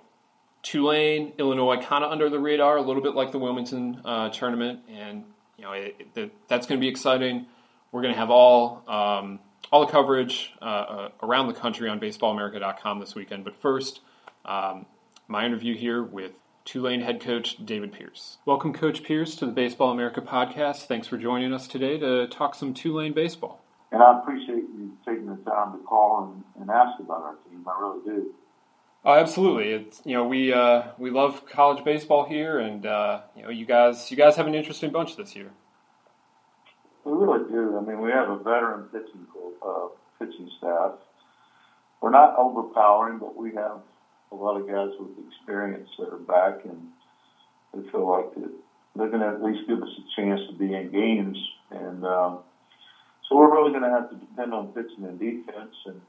Tulane, Illinois, kind of under the radar, a little bit like the Wilmington uh, tournament, and you know it, it, that's going to be exciting. We're going to have all um, all the coverage uh, uh, around the country on BaseballAmerica.com this weekend. But first, um, my interview here with Tulane head coach David Pierce. Welcome, Coach Pierce, to the Baseball America podcast. Thanks for joining us today to talk some Tulane baseball. And I appreciate you taking the time to call and, and ask about our team. I really do. Oh, absolutely. It's you know we uh, we love college baseball here, and uh, you know you guys you guys have an interesting bunch this year. We really do. I mean, we have a veteran pitching uh, pitching staff. We're not overpowering, but we have a lot of guys with experience that are back, and they feel like they're going to at least give us a chance to be in games. And um, so we're really going to have to depend on pitching and defense. And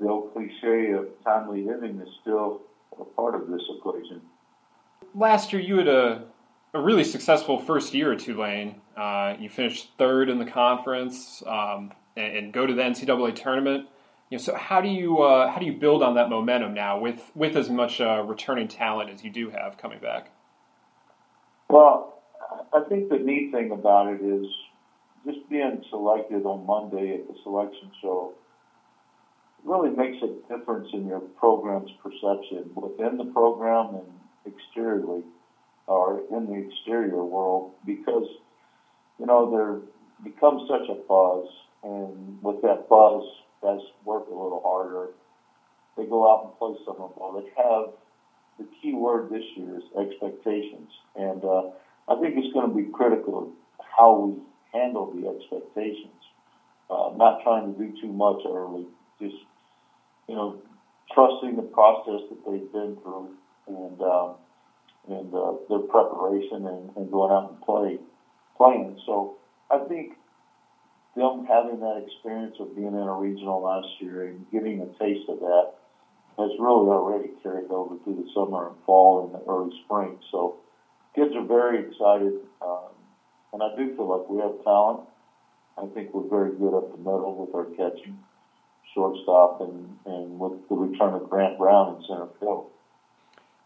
the old cliche of timely hitting is still a part of this equation. Last year, you had a, a really successful first year at Tulane. Uh, you finished third in the conference um, and, and, go to the NCAA tournament. You know, so how do you uh, how do you build on that momentum now with with as much uh, returning talent as you do have coming back? Well, I think the neat thing about it is just being selected on Monday at the selection show really makes a difference in your program's perception within the program and exteriorly or in the exterior world because you know there becomes such a buzz and with that buzz guys work a little harder they go out and play some of them they have the key word this year is expectations and uh, I think it's going to be critical how we handle the expectations. Uh, not trying to do too much early, just you know, trusting the process that they've been through and um, and uh, their preparation and, and going out and play playing. So I think them having that experience of being in a regional last year and getting a taste of that has really already carried over through the summer and fall and the early spring. So kids are very excited. Um, and I do feel like we have talent. I think we're very good up the middle with our catching, shortstop, and, and with the return of Grant Brown in center field.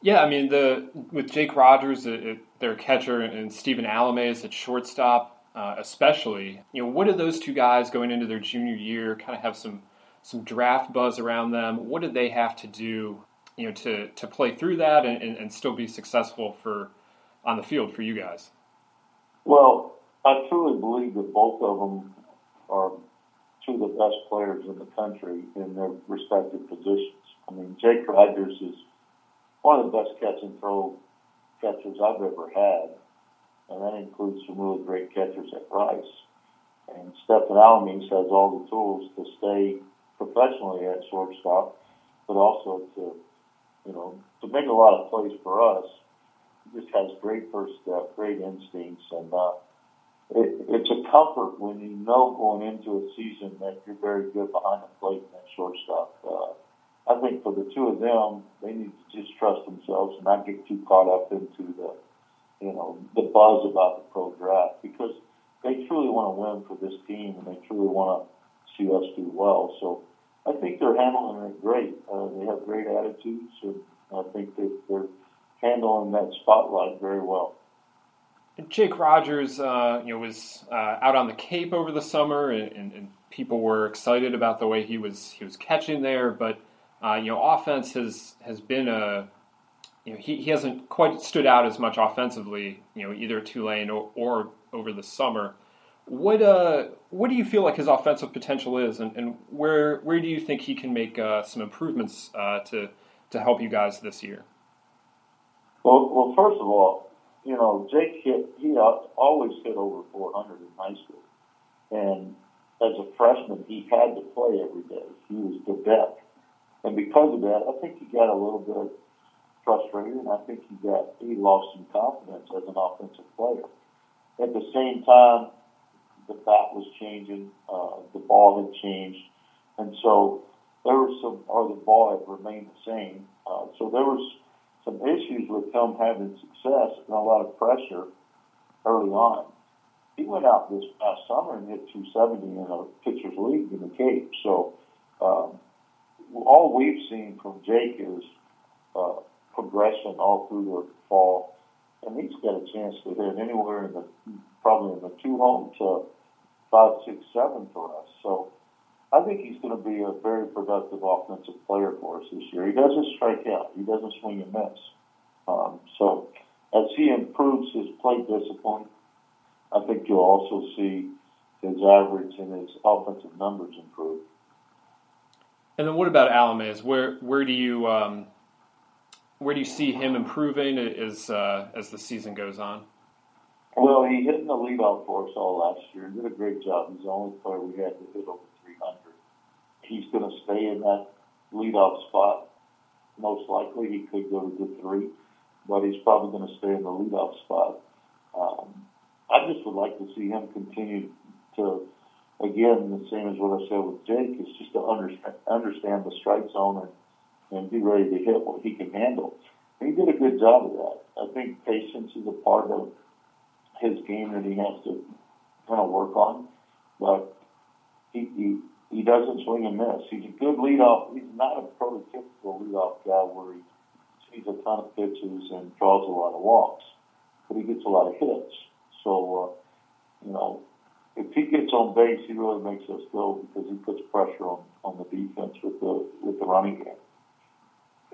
Yeah, I mean the with Jake Rogers, uh, their catcher, and Stephen Alemais at shortstop, uh, especially. You know, what did those two guys going into their junior year kind of have some some draft buzz around them? What did they have to do, you know, to to play through that and, and, and still be successful for on the field for you guys? Well, I truly believe that both of them are two of the best players in the country in their respective positions. I mean, Jake Rogers is one of the best catch and throw catchers I've ever had, and that includes some really great catchers at Rice. And Stephen Alemais has all the tools to stay professionally at shortstop, but also to, you know, to make a lot of plays for us just has great first step, great instincts, and uh, it, it's a comfort when you know going into a season that you're very good behind the plate and that shortstop. Uh, I think for the two of them, they need to just trust themselves and not get too caught up into the, you know, the buzz about the pro draft because they truly want to win for this team and they truly want to see us do well. So I think they're handling it great. Uh, they have great attitudes, and I think that they're handling that spotlight very well. Jake Rogers, uh, you know, was uh, out on the Cape over the summer, and, and, and, people were excited about the way he was he was catching there. But uh, you know, offense has has been a you know he, he hasn't quite stood out as much offensively. You know, either Tulane or, or over the summer. What uh what do you feel like his offensive potential is, and, and where where do you think he can make uh, some improvements uh, to to help you guys this year? Well, well, first of all, you know, Jake hit, he always hit over 400 in high school. And as a freshman, he had to play every day. He was the best. And because of that, I think he got a little bit frustrated, and I think he got he lost some confidence as an offensive player. At the same time, the bat was changing, uh, the ball had changed, and so there was some, or the ball had remained the same. Uh, so there was some issues with him having success and a lot of pressure early on. He went out this past summer and hit 270 in a pitcher's league in the Cape. So um, all we've seen from Jake is uh, progression all through the fall, and he's got a chance to hit anywhere in the probably in the two home to five, six, seven for us. So I think he's going to be a very productive offensive player for us this year. He doesn't strike out. He doesn't swing and miss. Um, so as he improves his plate discipline, I think you'll also see his average and his offensive numbers improve. And then what about Alemais? Where where do you um, where do you see him improving as uh, as the season goes on? Well, he hit in the leadoff for us all last year and did a great job. He's the only player we had to hit over 300. he's going to stay in that leadoff spot. Most likely, he could go to the three, but he's probably going to stay in the leadoff spot. Um, I just would like to see him continue to, again, the same as what I said with Jake, is just to understand, understand the strike zone and, and be ready to hit what he can handle. And he did a good job of that. I think patience is a part of his game that he has to kind of work on, but he, he he doesn't swing and miss. He's a good leadoff. He's not a prototypical leadoff guy where he sees a ton of pitches and draws a lot of walks, but he gets a lot of hits. So, uh, you know, if he gets on base, he really makes us go because he puts pressure on, on the defense with the with the running game.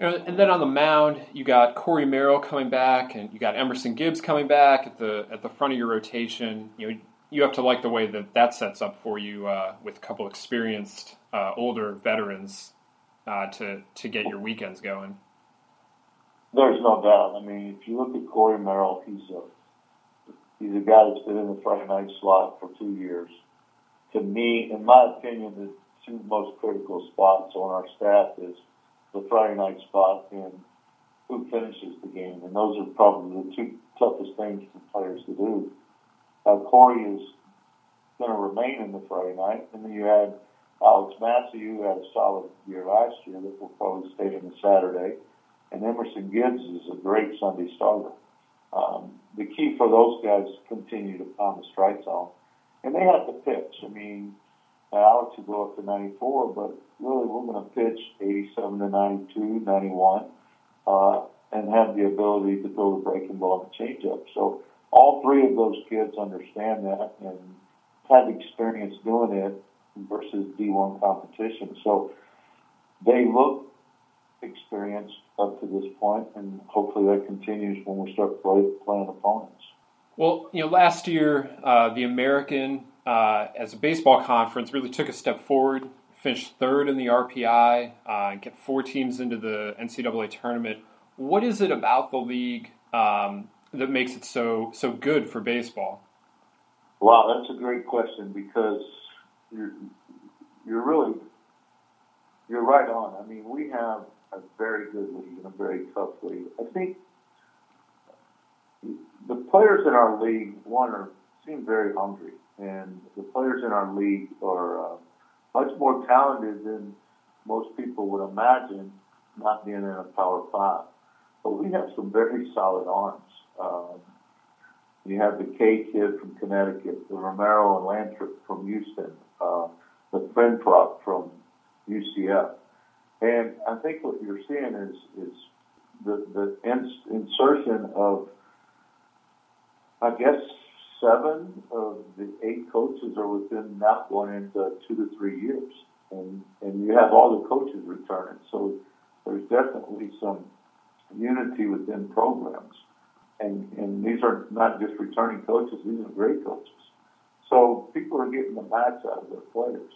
And then on the mound, you got Corey Merrill coming back, and you got Emerson Gibbs coming back at the at the front of your rotation. You know, you have to like the way that that sets up for you uh, with a couple experienced uh, older veterans uh, to to get your weekends going. There's no doubt. I mean, if you look at Corey Merrill, he's a he's a guy that's been in the Friday night slot for two years. To me, in my opinion, the two most critical spots on our staff is the Friday night spot and who finishes the game, and those are probably the two toughest things for players to do. Uh, Corey is going to remain in the Friday night. And then you had Alex Massey, who had a solid year last year, that will probably stay in the Saturday. And Emerson Gibbs is a great Sunday starter. Um, the key for those guys to continue to pound the strike zone. And they have to pitch. I mean, Alex will go up to 94, but really we're going to pitch 87 to 92, 91, uh, and have the ability to throw the breaking ball and the changeup. So all three of those kids understand that and have experience doing it versus D1 competition. So they look experienced up to this point, and hopefully that continues when we start play, playing opponents. Well, you know, last year uh, the American, uh, as a baseball conference, really took a step forward. Finished third in the RPI, uh, get four teams into the NCAA tournament. What is it about the league um, that makes it so so good for baseball? Wow, that's a great question because you're you're really you're right on. I mean, we have a very good league and a very tough league. I think the players in our league, one, are seem very hungry, and the players in our league are uh, much more talented than most people would imagine, not being in a Power Five. But we have some very solid arms. Um, you have the Kay kid from Connecticut, the Romero and Lantrip from Houston, uh, the Fentrop from UCF. And I think what you're seeing is, is the, the ins- insertion of, I guess, seven of the eight coaches are within now going into two to three years. And, and you have all the coaches returning. So there's definitely some unity within programs. And, and these are not just returning coaches, these are great coaches. So people are getting the max out of their players.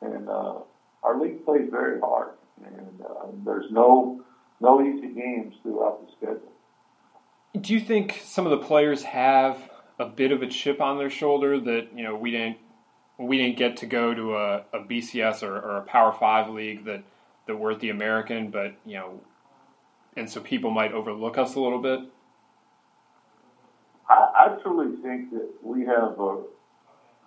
And uh, our league plays very hard. And uh, there's no, no easy games throughout the schedule. Do you think some of the players have a bit of a chip on their shoulder that you know we didn't we didn't get to go to a, a BCS or, or, a Power Five league that that we're at the American, but you know, and so people might overlook us a little bit. I, I truly think that we have a,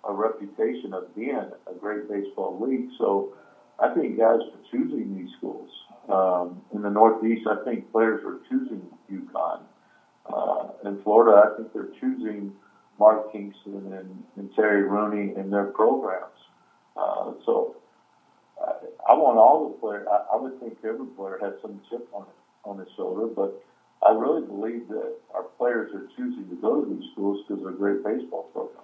a reputation of being a great baseball league, so I think guys are choosing these schools. Um, in the Northeast, I think players are choosing UConn. Uh, in Florida, I think they're choosing Mark Kingston and, and Terry Rooney and their programs. Uh, so I, I want all the players. I, I would think every player has some chip on on his shoulder, but I really believe that our players are choosing to go to these schools because they're great baseball programs.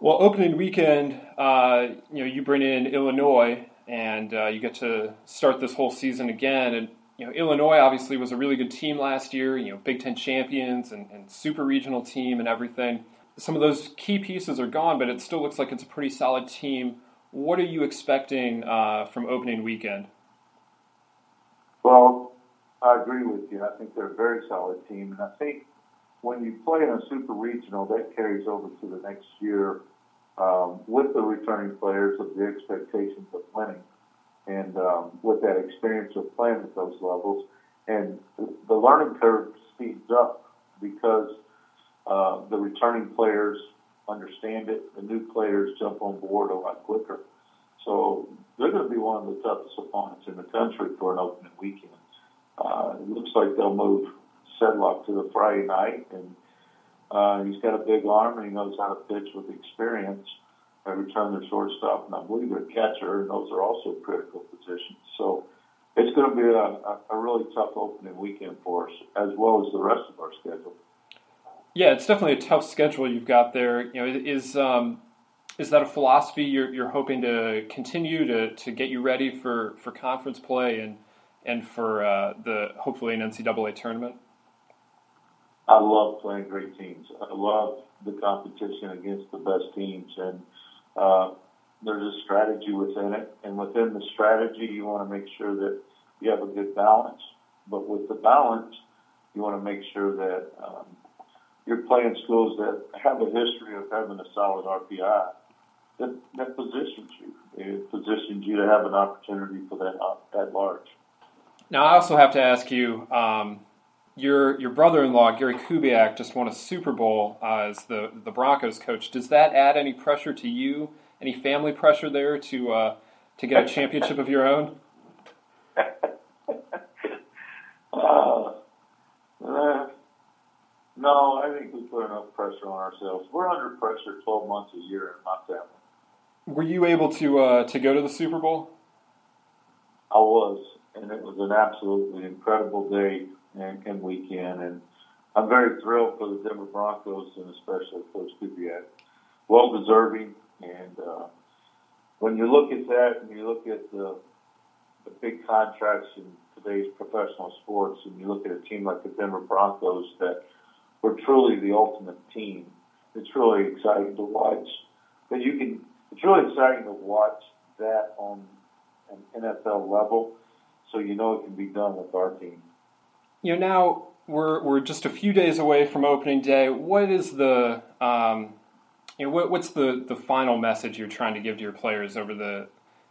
Well, opening weekend, uh, you know, you bring in Illinois, and uh, you get to start this whole season again. And you know, Illinois obviously was a really good team last year. You know, Big Ten champions and, and super regional team and everything. Some of those key pieces are gone, but it still looks like it's a pretty solid team. What are you expecting uh, from opening weekend? Well, I agree with you. I think they're a very solid team, and I think when you play in a super regional, that carries over to the next year um, with the returning players of the expectations of winning and um, with that experience of playing at those levels. And the learning curve speeds up because uh, the returning players understand it, the new players jump on board a lot quicker. So they're going to be one of the toughest opponents in the country for an opening weekend. Uh, it looks like they'll move Sedlock to the Friday night, and uh, he's got a big arm and he knows how to pitch with experience. I return their shortstop, and I believe their catcher, and those are also critical positions. So it's going to be a, a really tough opening weekend for us, as well as the rest of our schedule. Yeah, it's definitely a tough schedule you've got there. You know, is um, is that a philosophy you're, you're hoping to continue to, to get you ready for, for conference play and and for uh, the hopefully an NCAA tournament? I love playing great teams. I love the competition against the best teams, and uh, there's a strategy within it, and within the strategy, you want to make sure that you have a good balance. But with the balance, you want to make sure that um, you're playing schools that have a history of having a solid RPI. That, that positions you. It positions you to have an opportunity for that at large. Now, I also have to ask you. Um, your your brother-in-law Gary Kubiak just won a Super Bowl uh, as the the Broncos coach. Does that add any pressure to you? Any family pressure there to uh, to get a championship of your own? uh, uh, no, I think we put enough pressure on ourselves. We're under pressure 12 months a year in my family. Were you able to uh, to go to the Super Bowl? I was, and it was an absolutely incredible day and, and weekend. And I'm very thrilled for the Denver Broncos and especially Coach Kubiak. Well deserving. And uh, when you look at that and you look at the, the big contracts in today's professional sports and you look at a team like the Denver Broncos that were truly the ultimate team, it's really exciting to watch. But you can, it's really exciting to watch that on an NFL level so you know it can be done with our team you know, now we're we're just a few days away from opening day. What is the um, you know what, what's the the final message you're trying to give to your players over the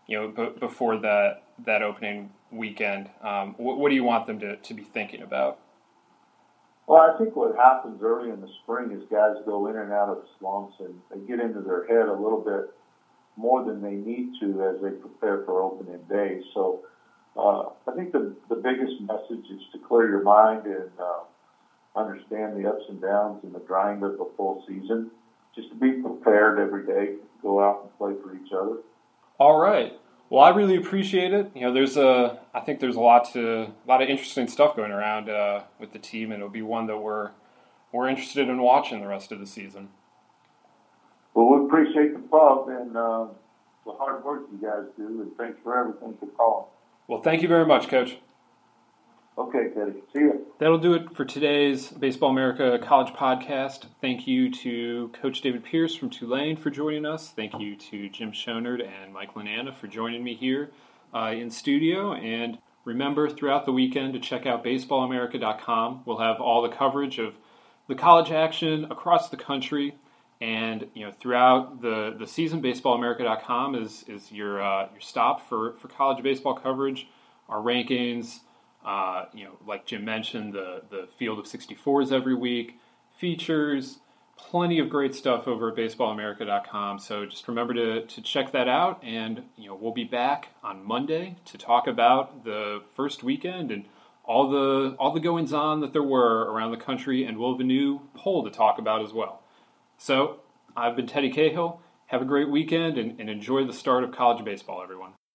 you know b- before that that opening weekend? Um, what, what do you want them to, to be thinking about? Well, I think what happens early in the spring is guys go in and out of slumps and they get into their head a little bit more than they need to as they prepare for opening day. So uh, I think the, the biggest message is to clear your mind and uh, understand the ups and downs and the grind of a full season. Just to be prepared every day, go out and play for each other. All right. Well, I really appreciate it. You know, there's a, I think there's a lot to, a lot of interesting stuff going around uh, with the team, and it'll be one that we're, we're interested in watching the rest of the season. Well, we appreciate the pub and uh, the hard work you guys do, and thanks for everything for calling. Well, thank you very much, Coach. Okay, Teddy. See you. That'll do it for today's Baseball America College Podcast. Thank you to Coach David Pierce from Tulane for joining us. Thank you to Jim Shonerd and Mike Lananna for joining me here uh, in studio. And remember, throughout the weekend, to check out baseballamerica.com. We'll have all the coverage of the college action across the country. And you know, throughout the, the season, baseballamerica.com is is your uh, your stop for, for college baseball coverage. Our rankings, uh, you know, like Jim mentioned, the the field of 64s every week, features, plenty of great stuff over at baseballamerica.com. So just remember to, to check that out, and you know, we'll be back on Monday to talk about the first weekend and all the all the goings on that there were around the country, and we'll have a new poll to talk about as well. So I've been Teddy Cahill. Have a great weekend and, and enjoy the start of college baseball, everyone.